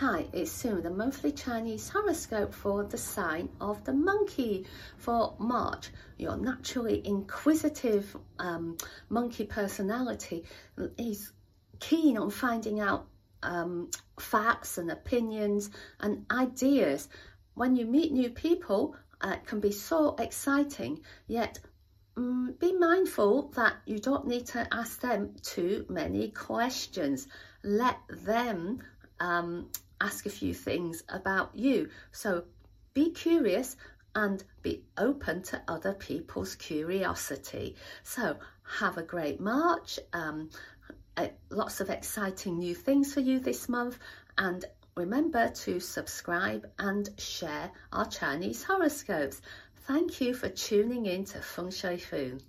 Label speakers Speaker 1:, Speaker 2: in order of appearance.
Speaker 1: Hi, it's Sue, the monthly Chinese horoscope for the sign of the monkey for March. Your naturally inquisitive um, monkey personality is keen on finding out um, facts and opinions and ideas. When you meet new people, uh, it can be so exciting, yet um, be mindful that you don't need to ask them too many questions. Let them um, ask a few things about you. So be curious and be open to other people's curiosity. So have a great March. Um, uh, lots of exciting new things for you this month. And remember to subscribe and share our Chinese horoscopes. Thank you for tuning in to Feng Shui Foon.